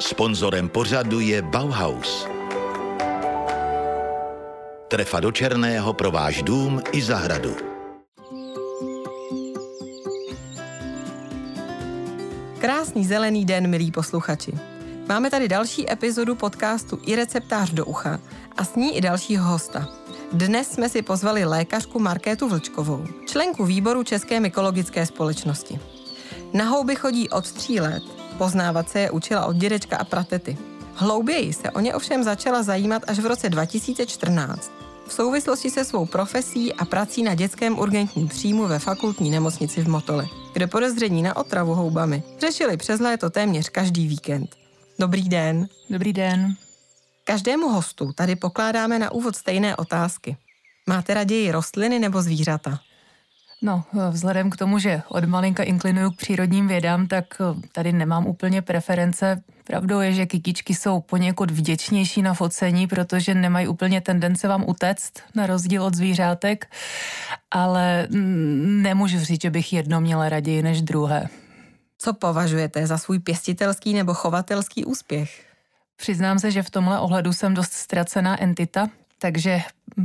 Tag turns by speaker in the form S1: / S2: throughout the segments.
S1: Sponzorem pořadu je Bauhaus. Trefa do černého pro váš dům i zahradu.
S2: Krásný zelený den, milí posluchači. Máme tady další epizodu podcastu i receptář do ucha a s ní i dalšího hosta. Dnes jsme si pozvali lékařku Markétu Vlčkovou, členku výboru České mykologické společnosti. Na houby chodí od tří let, poznávat se je učila od dědečka a pratety. Hlouběji se o ně ovšem začala zajímat až v roce 2014 v souvislosti se svou profesí a prací na dětském urgentním příjmu ve fakultní nemocnici v Motole, kde podezření na otravu houbami řešili přes léto téměř každý víkend. Dobrý den.
S3: Dobrý den.
S2: Každému hostu tady pokládáme na úvod stejné otázky. Máte raději rostliny nebo zvířata?
S3: No, vzhledem k tomu, že od malinka inklinuju k přírodním vědám, tak eh, tady nemám úplně preference. Pravdou je, že kytičky jsou poněkud vděčnější na focení, protože nemají úplně tendence vám utéct, na rozdíl od zvířátek, ale mm, nemůžu říct, že bych jedno měla raději než druhé.
S2: Co považujete za svůj pěstitelský nebo chovatelský úspěch?
S3: Přiznám se, že v tomhle ohledu jsem dost ztracená entita, takže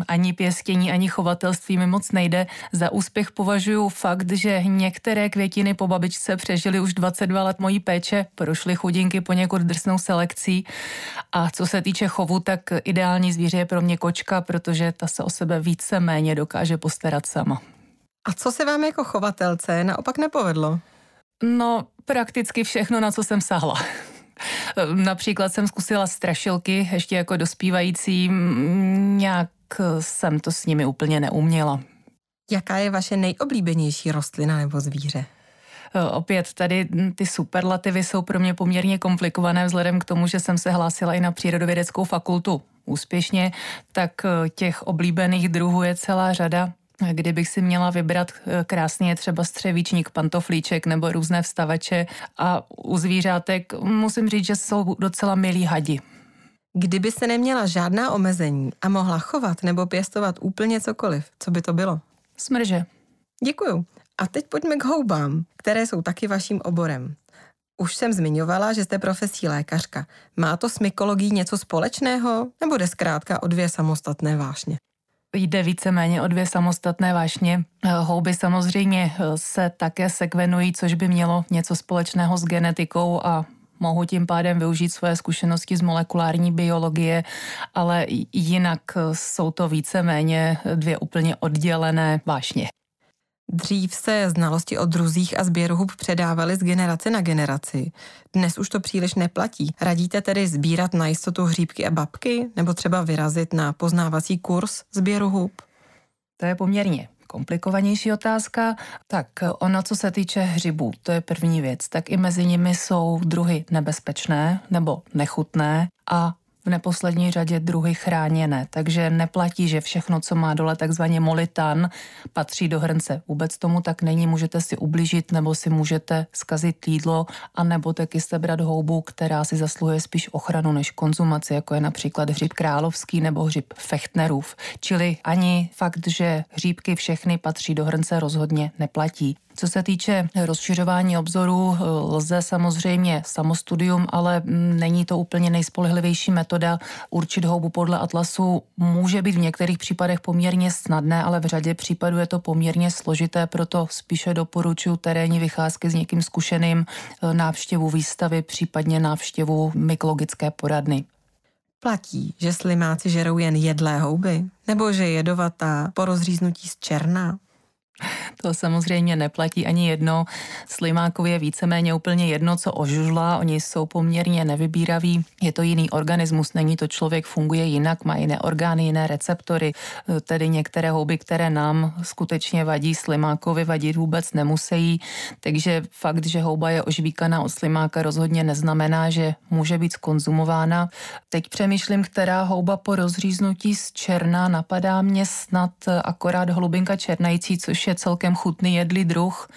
S3: ani pěstění, ani chovatelství mi moc nejde. Za úspěch považuji fakt, že některé květiny po babičce přežily už 22 let mojí péče, prošly chudinky poněkud drsnou selekcí a co se týče chovu, tak ideální zvíře je pro mě kočka, protože ta se o sebe více méně dokáže postarat sama.
S2: A co se vám jako chovatelce naopak nepovedlo?
S3: No, prakticky všechno, na co jsem sahla. Například jsem zkusila strašilky ještě jako dospívající, nějak jsem to s nimi úplně neuměla.
S2: Jaká je vaše nejoblíbenější rostlina nebo zvíře?
S3: Opět tady ty superlativy jsou pro mě poměrně komplikované vzhledem k tomu, že jsem se hlásila i na přírodovědeckou fakultu úspěšně, tak těch oblíbených druhů je celá řada. Kdybych si měla vybrat eh, krásně třeba střevíčník, pantoflíček nebo různé vstavače a u zvířátek musím říct, že jsou docela milí hadi.
S2: Kdyby se neměla žádná omezení a mohla chovat nebo pěstovat úplně cokoliv, co by to bylo?
S3: Smrže.
S2: Děkuju. A teď pojďme k houbám, které jsou taky vaším oborem. Už jsem zmiňovala, že jste profesí lékařka. Má to s mykologií něco společného, nebo jde zkrátka o dvě samostatné vášně?
S3: Jde víceméně o dvě samostatné vášně. Houby samozřejmě se také sekvenují, což by mělo něco společného s genetikou a mohu tím pádem využít svoje zkušenosti z molekulární biologie, ale jinak jsou to víceméně dvě úplně oddělené vášně.
S2: Dřív se znalosti o druzích a sběru hub předávaly z generace na generaci. Dnes už to příliš neplatí. Radíte tedy sbírat na jistotu hříbky a babky, nebo třeba vyrazit na poznávací kurz sběru hub?
S3: To je poměrně komplikovanější otázka. Tak ono, co se týče hřibů, to je první věc, tak i mezi nimi jsou druhy nebezpečné nebo nechutné a v neposlední řadě druhy chráněné, takže neplatí, že všechno, co má dole takzvaně molitan, patří do hrnce. Vůbec tomu tak není, můžete si ublížit nebo si můžete skazit jídlo a nebo taky sebrat houbu, která si zasluhuje spíš ochranu než konzumaci, jako je například hřib královský nebo hřib fechtnerův. Čili ani fakt, že hříbky všechny patří do hrnce rozhodně neplatí. Co se týče rozšiřování obzoru, lze samozřejmě samostudium, ale není to úplně nejspolehlivější metoda. Určit houbu podle atlasu může být v některých případech poměrně snadné, ale v řadě případů je to poměrně složité, proto spíše doporučuji terénní vycházky s někým zkušeným, návštěvu výstavy, případně návštěvu mykologické poradny.
S2: Platí, že slimáci žerou jen jedlé houby? Nebo že jedovatá po rozříznutí z černá?
S3: To samozřejmě neplatí ani jedno. Slimákovi je víceméně úplně jedno, co ožužla. Oni jsou poměrně nevybíraví. Je to jiný organismus, není to člověk, funguje jinak, má jiné orgány, jiné receptory. Tedy některé houby, které nám skutečně vadí, slimákovi vadit vůbec nemusí. Takže fakt, že houba je ožvíkaná od slimáka rozhodně neznamená, že může být skonzumována. Teď přemýšlím, která houba po rozříznutí z černá napadá mě snad akorát hlubinka černající, což je je celkem chutný jedlý druh.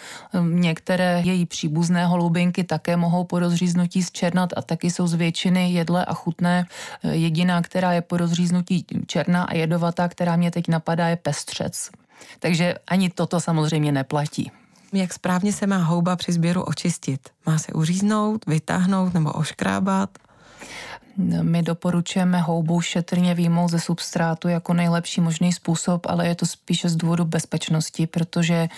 S3: Některé její příbuzné holubinky také mohou po rozříznutí zčernat a taky jsou z většiny jedlé a chutné. Jediná, která je po rozříznutí černá a jedovatá, která mě teď napadá, je pestřec. Takže ani toto samozřejmě neplatí.
S2: Jak správně se má houba při sběru očistit? Má se uříznout, vytáhnout nebo oškrábat?
S3: My doporučujeme houbu šetrně výmout ze substrátu jako nejlepší možný způsob, ale je to spíše z důvodu bezpečnosti, protože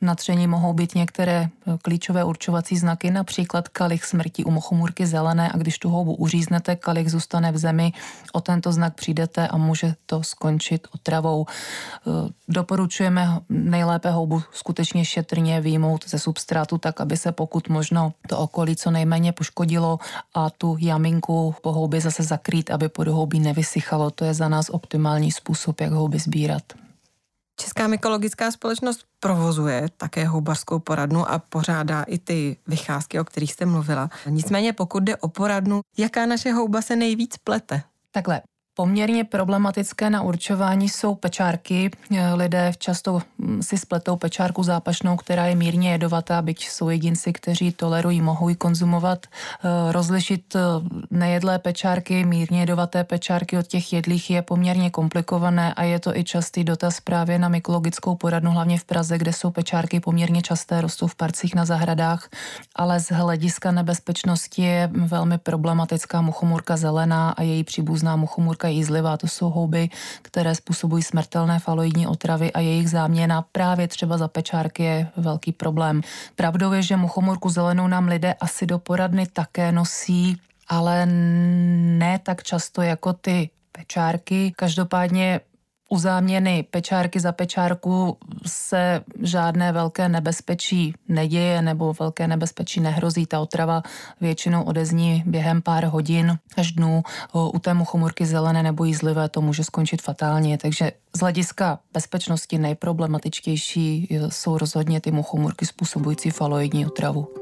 S3: na tření mohou být některé klíčové určovací znaky, například kalich smrti u mochomůrky zelené a když tu houbu uříznete, kalich zůstane v zemi, o tento znak přijdete a může to skončit otravou. Doporučujeme nejlépe houbu skutečně šetrně výmout ze substrátu tak, aby se pokud možno to okolí co nejméně poškodilo a tu jaminku po houbě zase zakrýt, aby pod houbí nevysychalo. To je za nás optimální způsob, jak houby sbírat.
S2: Česká mykologická společnost provozuje také houbařskou poradnu a pořádá i ty vycházky, o kterých jste mluvila. Nicméně pokud jde o poradnu, jaká naše houba se nejvíc plete?
S3: Takhle, Poměrně problematické na určování jsou pečárky. Lidé často hm, si spletou pečárku zápašnou, která je mírně jedovatá, byť jsou jedinci, kteří tolerují, mohou ji konzumovat. Eh, rozlišit eh, nejedlé pečárky, mírně jedovaté pečárky od těch jedlých je poměrně komplikované a je to i častý dotaz právě na mykologickou poradnu, hlavně v Praze, kde jsou pečárky poměrně časté, rostou v parcích na zahradách, ale z hlediska nebezpečnosti je velmi problematická muchomurka zelená a její příbuzná muchomurka muchomurka jízlivá. To jsou houby, které způsobují smrtelné faloidní otravy a jejich záměna právě třeba za pečárky je velký problém. Pravdou je, že muchomurku zelenou nám lidé asi do poradny také nosí, ale ne tak často jako ty pečárky. Každopádně u záměny pečárky za pečárku se žádné velké nebezpečí neděje nebo velké nebezpečí nehrozí. Ta otrava většinou odezní během pár hodin až dnů. U té muchomurky zelené nebo jízlivé to může skončit fatálně, takže z hlediska bezpečnosti nejproblematičtější jsou rozhodně ty muchomurky způsobující faloidní otravu.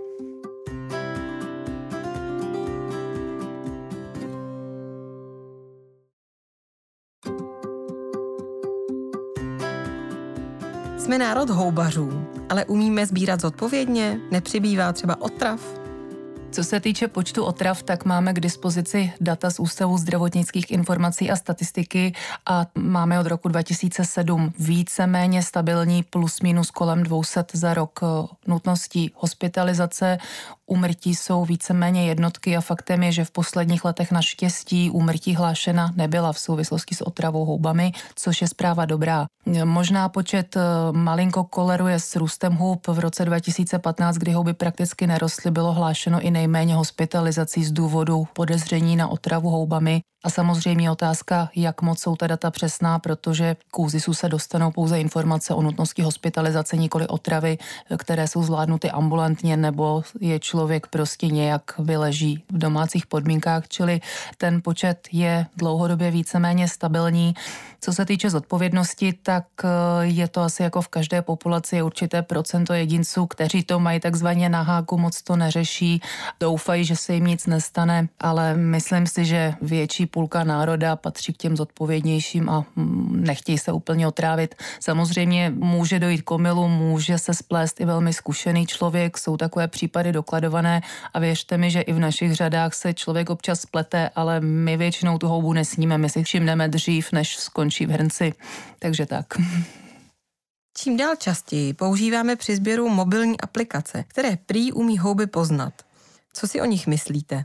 S2: Jsme národ houbařů, ale umíme sbírat zodpovědně? Nepřibývá třeba otrav?
S3: Co se týče počtu otrav, tak máme k dispozici data z Ústavu zdravotnických informací a statistiky a máme od roku 2007 více-méně stabilní plus minus kolem 200 za rok nutností hospitalizace. Umrtí jsou více-méně jednotky a faktem je, že v posledních letech naštěstí úmrtí hlášena nebyla v souvislosti s otravou houbami, což je zpráva dobrá. Možná počet eh, malinko koleruje s růstem hub. V roce 2015, kdy houby prakticky nerostly, bylo hlášeno i nejméně hospitalizací z důvodu podezření na otravu houbami. A samozřejmě otázka, jak moc jsou ta data přesná, protože k úzisu se dostanou pouze informace o nutnosti hospitalizace, nikoli otravy, které jsou zvládnuty ambulantně, nebo je člověk prostě nějak vyleží v domácích podmínkách, čili ten počet je dlouhodobě víceméně stabilní. Co se týče zodpovědnosti, tak eh, je to asi jako v každé populaci je určité procento jedinců, kteří to mají takzvaně na háku, moc to neřeší, doufají, že se jim nic nestane, ale myslím si, že větší půlka národa patří k těm zodpovědnějším a mm, nechtějí se úplně otrávit. Samozřejmě může dojít k omilu, může se splést i velmi zkušený člověk, jsou takové případy dokladované a věřte mi, že i v našich řadách se člověk občas splete, ale my většinou tu houbu nesníme, my si všimneme dřív, než skončí v hrnci. Takže tak.
S2: Čím dál častěji používáme při sběru mobilní aplikace, které prý umí houby poznat. Co si o nich myslíte?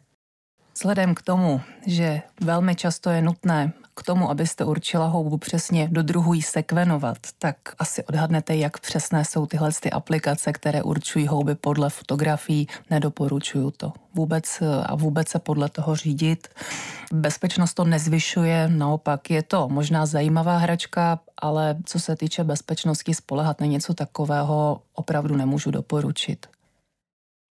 S3: Vzhledem k tomu, že velmi často je nutné k tomu, abyste určila houbu přesně do druhu sekvenovat, tak asi odhadnete, jak přesné jsou tyhle ty aplikace, které určují houby podle fotografií. Nedoporučuju to vůbec a vůbec se podle toho řídit. Bezpečnost to nezvyšuje, naopak je to možná zajímavá hračka, ale co se týče bezpečnosti, spolehat na něco takového opravdu nemůžu doporučit.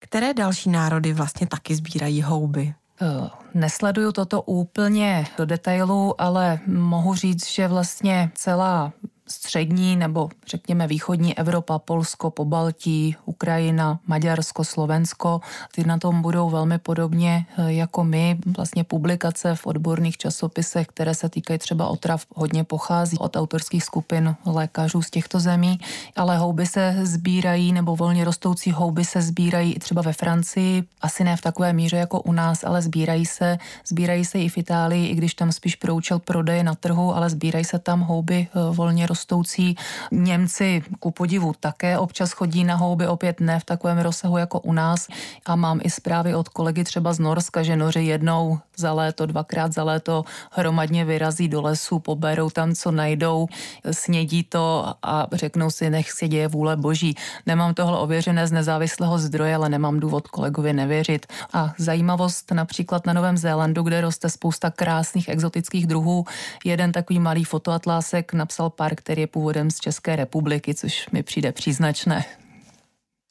S2: Které další národy vlastně taky sbírají houby?
S3: Eh, nesleduju toto úplně do detailu, ale mohu říct, že vlastně celá střední nebo řekněme východní Evropa, Polsko, Pobaltí, Ukrajina, Maďarsko, Slovensko, ty na tom budou velmi podobně eh, jako my. Vlastně publikace v odborných časopisech, které se týkají třeba otrav, hodně pochází od autorských skupin lékařů z těchto zemí, ale houby se sbírají nebo volně rostoucí houby se sbírají i třeba ve Francii, asi ne v takové míře jako u nás, ale sbírají se, sbírají se i v Itálii, i když tam spíš pro účel prodeje na trhu, ale sbírají se tam houby eh, volně rostoucí. Němci ku podivu také občas chodí na houby, opět ne v takovém rozsahu jako u nás. A mám i zprávy od kolegy třeba z Norska, že noři jednou za léto, dvakrát za léto hromadně vyrazí do lesu, poberou tam, co najdou, snědí to a řeknou si, nech se děje vůle boží. Nemám tohle ověřené z nezávislého zdroje, ale nemám důvod kolegovi nevěřit. A zajímavost například na Novém Zélandu, kde roste spousta krásných exotických druhů. Jeden takový malý fotoatlásek napsal pár, který je původem z České republiky, což mi přijde příznačné.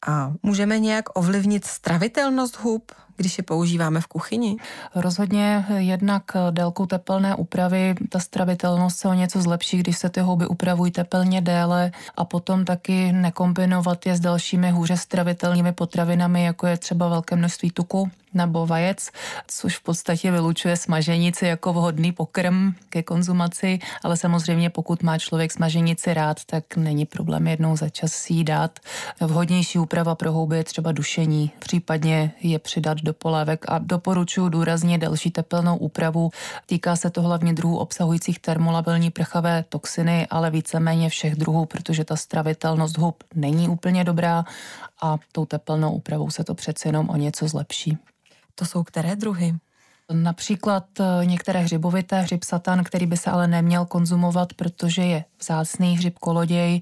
S2: A můžeme nějak ovlivnit stravitelnost hub, když je používáme v kuchyni?
S3: Rozhodně jednak délkou tepelné úpravy ta stravitelnost se o něco zlepší, když se ty houby upravují tepelně déle a potom taky nekombinovat je s dalšími hůře stravitelnými potravinami, jako je třeba velké množství tuku nebo vajec, což v podstatě vylučuje smaženici jako vhodný pokrm ke konzumaci, ale samozřejmě pokud má člověk smaženici rád, tak není problém jednou za čas si jí dát. Vhodnější úprava pro houby je třeba dušení, případně je přidat do polévek a doporučuji důrazně delší tepelnou úpravu. Týká se to hlavně druhů obsahujících termolabilní prchavé toxiny, ale víceméně všech druhů, protože ta stravitelnost hub není úplně dobrá a tou tepelnou úpravou se to přece jenom o něco zlepší.
S2: To jsou které druhy?
S3: Například eh, některé hřibovité, hřib satan, který by se ale neměl konzumovat, protože je vzácný hřib koloděj.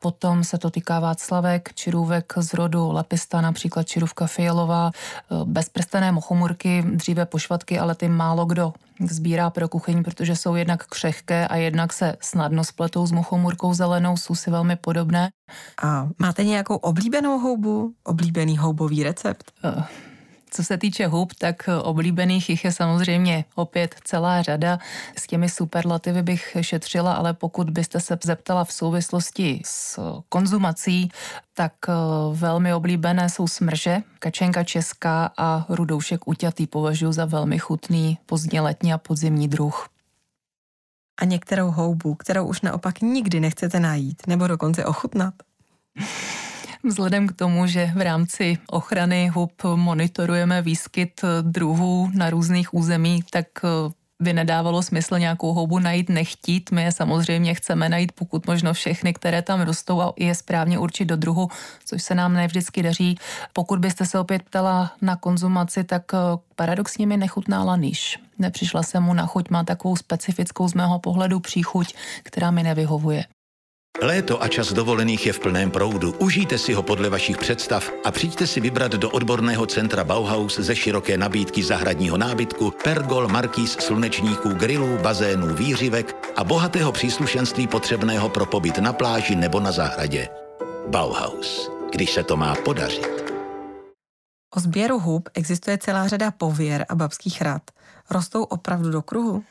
S3: Potom se to týká václavek, čirůvek z rodu lepista, například čirůvka fialová, eh, bezprstené mochomurky, dříve pošvatky, ale ty málo kdo sbírá pro kuchyň, protože jsou jednak křehké a jednak se snadno spletou s mochomurkou zelenou, jsou si velmi podobné.
S2: A máte nějakou oblíbenou houbu? Oblíbený houbový recept? Uh.
S3: Co se týče hub, tak oblíbených jich je samozřejmě opět celá řada. S těmi superlativy bych šetřila, ale pokud byste se zeptala v souvislosti s konzumací, tak eh, velmi oblíbené jsou smrže, kačenka česká a rudoušek uťatý považuji za velmi chutný pozdně letní a podzimní druh.
S2: A některou houbu, kterou už naopak nikdy nechcete najít nebo dokonce ochutnat?
S3: Vzhledem k tomu, že v rámci ochrany hub monitorujeme výskyt druhů na různých územích, tak eh, by nedávalo smysl nějakou houbu najít nechtít. My je samozřejmě chceme najít pokud možno všechny, které tam rostou a je správně určit do druhu, což se nám nevždycky daří. Pokud byste se opět ptala na konzumaci, tak eh, paradoxně mi nechutná laniš. Nepřišla jsem mu na chuť, má takovou specifickou z mého pohledu příchuť, která mi nevyhovuje.
S1: Léto a čas dovolených je v plném proudu. Užijte si ho podle vašich představ a přijďte si vybrat do odborného centra Bauhaus ze široké nabídky zahradního nábytku, pergol, markýz, slunečníků, grilů, bazénů, výřivek a bohatého příslušenství potřebného pro pobyt na pláži nebo na zahradě. Bauhaus. Když se to má podařit.
S2: O sběru hub existuje celá řada pověr a babských rad. Rostou opravdu do kruhu?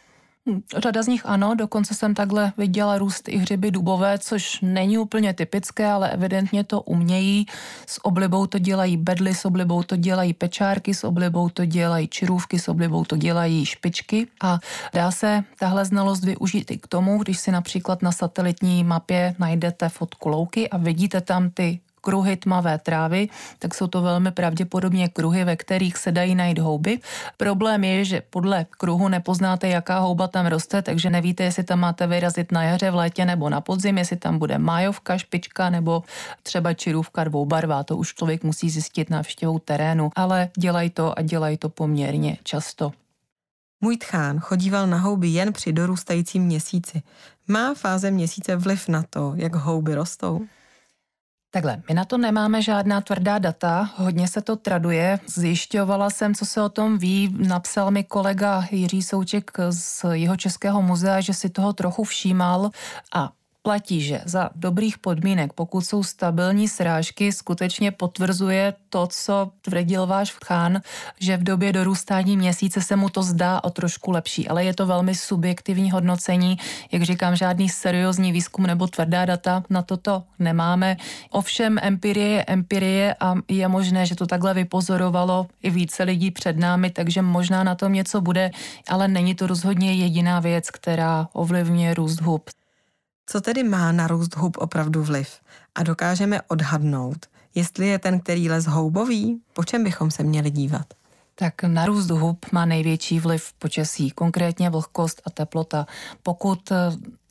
S3: Hm, řada z nich ano, dokonce jsem takhle viděla růst i hřiby dubové, což není úplně typické, ale evidentně to umějí. S oblibou to dělají bedly, s oblibou to dělají pečárky, s oblibou to dělají čirůvky, s oblibou to dělají špičky a dá se tahle znalost využít i k tomu, když si například na satelitní mapě najdete fotku louky a vidíte tam ty kruhy tmavé trávy, tak jsou to velmi pravděpodobně kruhy, ve kterých se dají najít houby. Problém je, že podle kruhu nepoznáte, jaká houba tam roste, takže nevíte, jestli tam máte vyrazit na jaře, v létě nebo na podzim, jestli tam bude májovka, špička nebo třeba čirůvka dvoubarvá. To už člověk musí zjistit návštěvou terénu, ale dělají to a dělají to poměrně často.
S2: Můj tchán chodíval na houby jen při dorůstajícím měsíci. Má fáze měsíce vliv na to, jak houby rostou?
S3: Takhle, my na to nemáme žádná tvrdá data, hodně se to traduje. Zjišťovala jsem, co se o tom ví, napsal mi kolega Jiří Souček z jeho Českého muzea, že si toho trochu všímal a platí, že za dobrých podmínek, pokud jsou stabilní srážky, skutečně potvrzuje to, co tvrdil váš chán, že v době dorůstání měsíce se mu to zdá o trošku lepší, ale je to velmi subjektivní hodnocení. Jak říkám, žádný seriózní výzkum nebo tvrdá data na toto nemáme. Ovšem empirie je empirie a je možné, že to takhle vypozorovalo i více lidí před námi, takže možná na tom něco bude, ale není to rozhodně jediná věc, která ovlivňuje růst hub.
S2: Co tedy má na růst hub opravdu vliv? A dokážeme odhadnout, jestli je ten, který les houbový, po čem bychom se měli dívat?
S3: Tak na růst hub má největší vliv počasí, konkrétně vlhkost a teplota. Pokud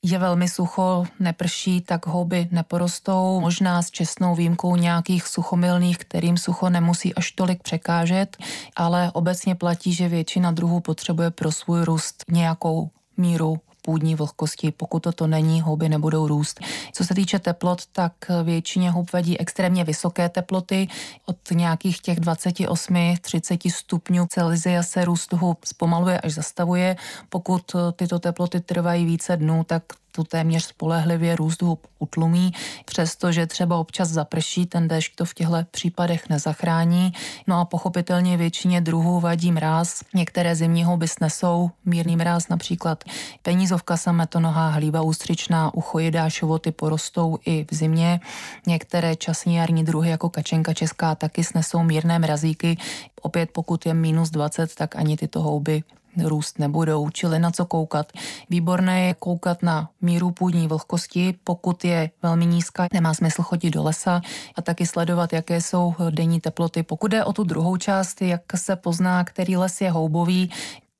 S3: je velmi sucho, neprší, tak houby neporostou, možná s čestnou výjimkou nějakých suchomilných, kterým sucho nemusí až tolik překážet, ale obecně platí, že většina druhů potřebuje pro svůj růst nějakou míru půdní vlhkosti. Pokud toto není, houby nebudou růst. Co se týče teplot, tak většině hub vadí extrémně vysoké teploty. Od nějakých těch 28-30 stupňů Celsia se růst hub zpomaluje až zastavuje. Pokud tyto teploty trvají více dnů, tak tu téměř spolehlivě růst hub utlumí, přestože třeba občas zaprší, ten déšť to v těchto případech nezachrání. No a pochopitelně většině druhů vadí mráz. Některé zimní houby snesou mírný mráz, například penízovka sametonohá, hlíva ústřičná, uchojedá šovoty porostou i v zimě. Některé časní jarní druhy jako kačenka česká taky snesou mírné mrazíky. Opět pokud je minus 20, tak ani tyto houby růst nebudou, čili na co koukat. Výborné je koukat na míru půdní vlhkosti, pokud je velmi nízká, nemá smysl chodit do lesa a taky sledovat, jaké jsou denní teploty. Pokud je o tu druhou část, jak se pozná, který les je houbový,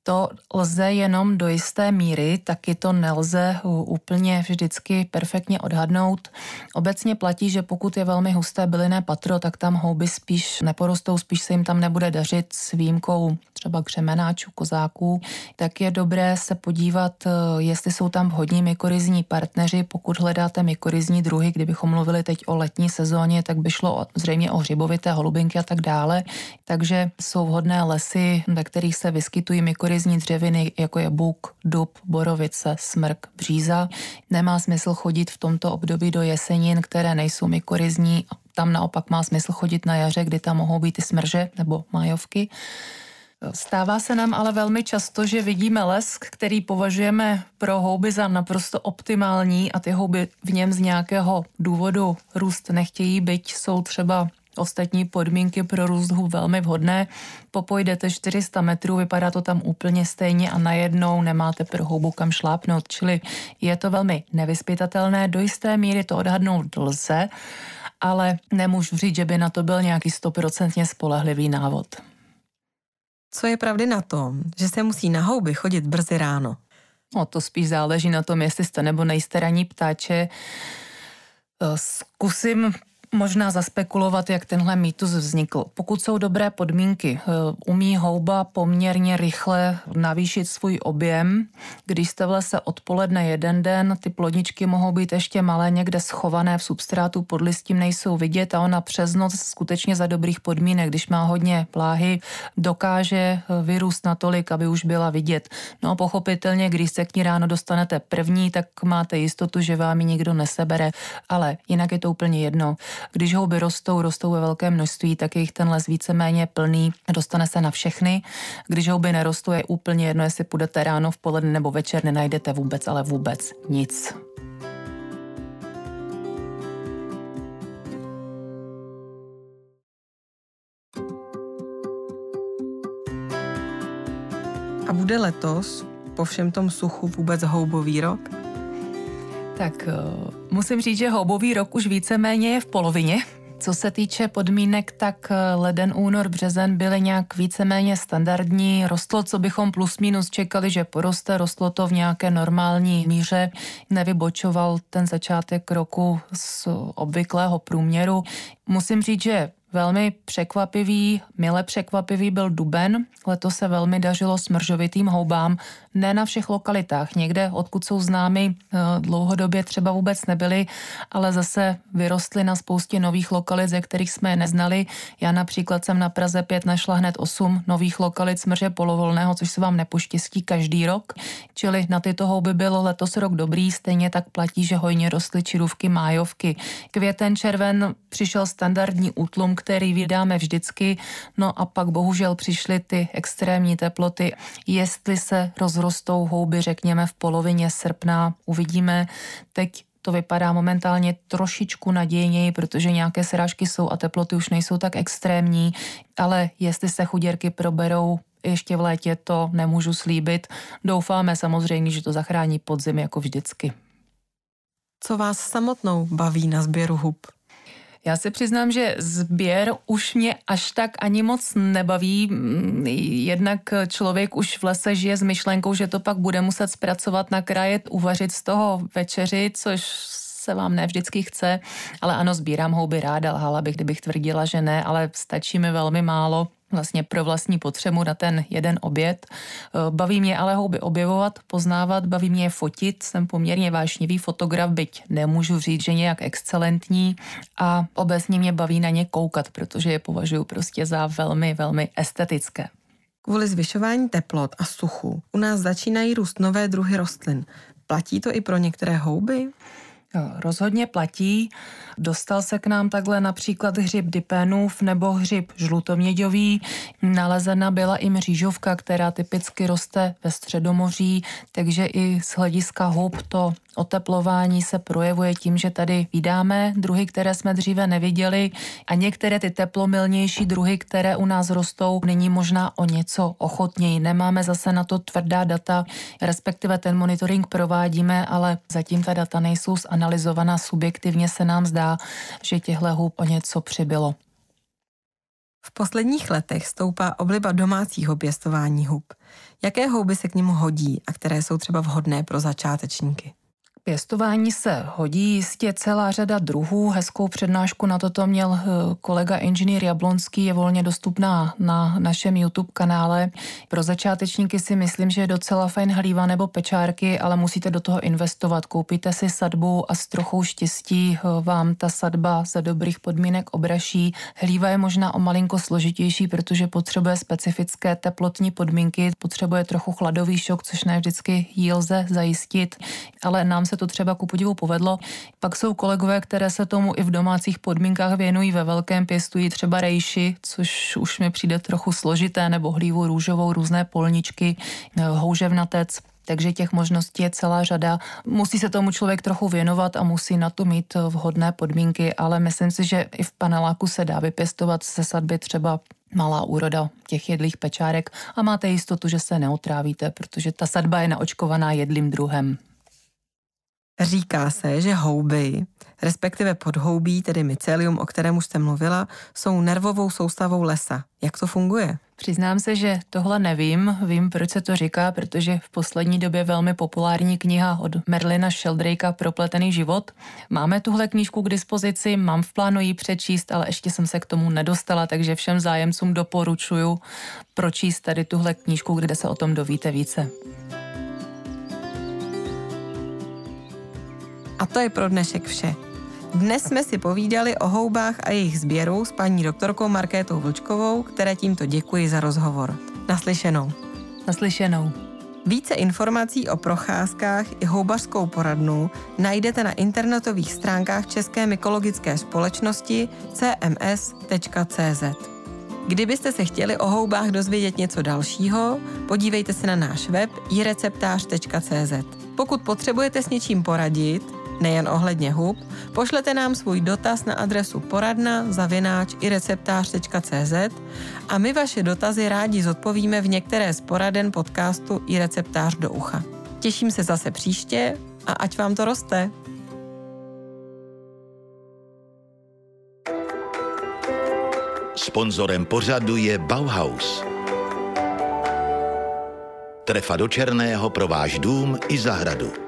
S3: to lze jenom do jisté míry, taky to nelze úplně vždycky perfektně odhadnout. Obecně platí, že pokud je velmi husté bylinné patro, tak tam houby spíš neporostou, spíš se jim tam nebude dařit s výjimkou třeba křemenáčů, kozáků, tak je dobré se podívat, eh, jestli jsou tam vhodní mykorizní partneři. Pokud hledáte mykorizní druhy, kdybychom mluvili teď o letní sezóně, tak by šlo zřejmě o hřibovité holubinky a tak dále. Takže jsou vhodné lesy, ve kterých se vyskytují mykorizní dřeviny, jako je buk, dub, borovice, smrk, bříza. Nemá smysl chodit v tomto období do jesenin, které nejsou mykorizní. Tam naopak má smysl chodit na jaře, kdy tam mohou být i smrže nebo majovky. Stává se nám ale velmi často, že vidíme les, který považujeme pro houby za naprosto optimální a ty houby v něm z nějakého důvodu růst nechtějí, byť jsou třeba ostatní podmínky pro růst hub velmi vhodné. Popojdete 400 metrů, vypadá to tam úplně stejně a najednou nemáte pro houbu kam šlápnout, čili je to velmi nevyspytatelné. Do jisté míry to odhadnout lze, ale nemůžu říct, že by na to byl nějaký stoprocentně spolehlivý návod.
S2: Co je pravdy na tom, že se musí na houby chodit brzy ráno?
S3: No to spíš záleží na tom, jestli jste nebo nejste raní ptáče. Zkusím možná zaspekulovat, jak tenhle mýtus vznikl. Pokud jsou dobré podmínky, eh, umí houba poměrně rychle navýšit svůj objem. Když jste v lese odpoledne jeden den, ty plodničky mohou být ještě malé, někde schované v substrátu, pod listím nejsou vidět a ona přes noc skutečně za dobrých podmínek, když má hodně pláhy, dokáže eh, vyrůst natolik, aby už byla vidět. No pochopitelně, když se k ní ráno dostanete první, tak máte jistotu, že vám ji nikdo nesebere, ale jinak je to úplně jedno. Když houby rostou, rostou ve velké množství, tak je jich ten les víceméně plný, dostane se na všechny. Když houby nerostou, je úplně jedno, jestli půjdete ráno, v poledne nebo večer, nenajdete vůbec, ale vůbec nic.
S2: A bude letos po všem tom suchu vůbec houbový rok?
S3: Tak uh, musím říct, že houbový rok už víceméně je v polovině. Co se týče podmínek, tak eh, leden, únor, březen byly nějak víceméně standardní. Rostlo, co bychom plus minus čekali, že poroste, rostlo to v nějaké normální míře. Nevybočoval ten začátek roku z obvyklého průměru. Musím říct, že Velmi překvapivý, mile překvapivý byl duben. Letos se velmi dařilo smržovitým houbám. Ne na všech lokalitách. Někde, odkud jsou známy, eh, dlouhodobě třeba vůbec nebyly, ale zase vyrostly na spoustě nových lokalit, ze kterých jsme je neznali. Já například jsem na Praze 5 našla hned 8 nových lokalit smrže polovolného, což se vám nepoštěstí každý rok. Čili na tyto houby byl letos rok dobrý, stejně tak platí, že hojně rostly čirůvky, májovky. Květen, červen přišel standardní útlum, který vydáme vždycky, no a pak bohužel přišly ty extrémní teploty. Jestli se rozrostou houby, řekněme, v polovině srpna, uvidíme. Teď to vypadá momentálně trošičku nadějněji, protože nějaké srážky jsou a teploty už nejsou tak extrémní, ale jestli se chuděrky proberou ještě v létě, to nemůžu slíbit. Doufáme samozřejmě, že to zachrání podzim jako vždycky.
S2: Co vás samotnou baví na sběru hub?
S3: Já se přiznám, že sběr už mě až tak ani moc nebaví. Jednak člověk už v lese žije s myšlenkou, že to pak bude muset zpracovat, nakrájet, uvařit z toho večeři, což se vám ne vždycky chce, ale ano, sbírám houby ráda, lhala bych, kdybych tvrdila, že ne, ale stačí mi velmi málo vlastně pro vlastní potřebu na ten jeden oběd. Eh, baví mě ale houby objevovat, poznávat, baví mě je fotit. Jsem poměrně vášnivý fotograf, byť nemůžu říct, že nějak excelentní a obecně mě baví na ně koukat, protože je považuji prostě za velmi, velmi estetické.
S2: Kvůli zvyšování teplot a suchu u nás začínají růst nové druhy rostlin. Platí to i pro některé houby?
S3: Rozhodně platí. Dostal se k nám takhle například hřib dipénův nebo hřib žlutoměďový. Nalezena byla i mřížovka, která typicky roste ve Středomoří, takže i z hlediska hub to oteplování se projevuje tím, že tady vydáme druhy, které jsme dříve neviděli a některé ty teplomilnější druhy, které u nás rostou, nyní možná o něco ochotněji. Nemáme zase na to tvrdá data, respektive ten monitoring provádíme, ale zatím ta data nejsou zanalizovaná subjektivně se nám zdá, že těchto hub o něco přibylo.
S2: V posledních letech stoupá obliba domácího pěstování hub. Jaké houby se k němu hodí a které jsou třeba vhodné pro začátečníky?
S3: Pěstování se hodí jistě celá řada druhů. Hezkou přednášku na toto měl eh, kolega inženýr Jablonský, je volně dostupná na našem YouTube kanále. Pro začátečníky si myslím, že je docela fajn hlíva nebo pečárky, ale musíte do toho investovat. Koupíte si sadbu a s trochou štěstí eh, vám ta sadba za dobrých podmínek obraší. Hlíva je možná o malinko složitější, protože potřebuje specifické teplotní podmínky, potřebuje trochu chladový šok, což ne vždycky jí lze zajistit, ale nám se to třeba ku podivu povedlo. Pak jsou kolegové, které se tomu i v domácích podmínkách věnují ve velkém, pěstují třeba rejši, což už mi přijde trochu složité, nebo hlívu růžovou, různé polničky, eh, houževnatec. Takže těch možností je celá řada. Musí se tomu člověk trochu věnovat a musí na to mít eh, vhodné podmínky, ale myslím si, že i v paneláku se dá vypěstovat se sadby třeba malá úroda těch jedlých pečárek a máte jistotu, že se neotrávíte, protože ta sadba je naočkovaná jedlým druhem.
S2: Říká se, že houby, respektive podhoubí, tedy mycelium, o kterém už jste mluvila, jsou nervovou soustavou lesa. Jak to funguje?
S3: Přiznám se, že tohle nevím. Vím, proč se to říká, protože v poslední době velmi populární kniha od Merlina Sheldrake'a Propletený život. Máme tuhle knížku k dispozici, mám v plánu ji přečíst, ale ještě jsem se k tomu nedostala, takže všem zájemcům doporučuju pročíst tady tuhle knížku, kde se o tom dovíte více.
S2: A to je pro dnešek vše. Dnes jsme si povídali o houbách a jejich sběru s paní doktorkou Markétou Vlčkovou, které tímto děkuji za rozhovor. Naslyšenou.
S3: Naslyšenou.
S2: Více informací o procházkách i houbařskou poradnu najdete na internetových stránkách České mykologické společnosti cms.cz. Kdybyste se chtěli o houbách dozvědět něco dalšího, podívejte se na náš web ireceptář.cz. Pokud potřebujete s něčím poradit, nejen ohledně hub, pošlete nám svůj dotaz na adresu poradna zavináč i receptář.cz a my vaše dotazy rádi zodpovíme v některé z poraden podcastu i receptář do ucha. Těším se zase příště a ať vám to roste.
S1: Sponzorem pořadu je Bauhaus. Trefa do černého pro váš dům i zahradu.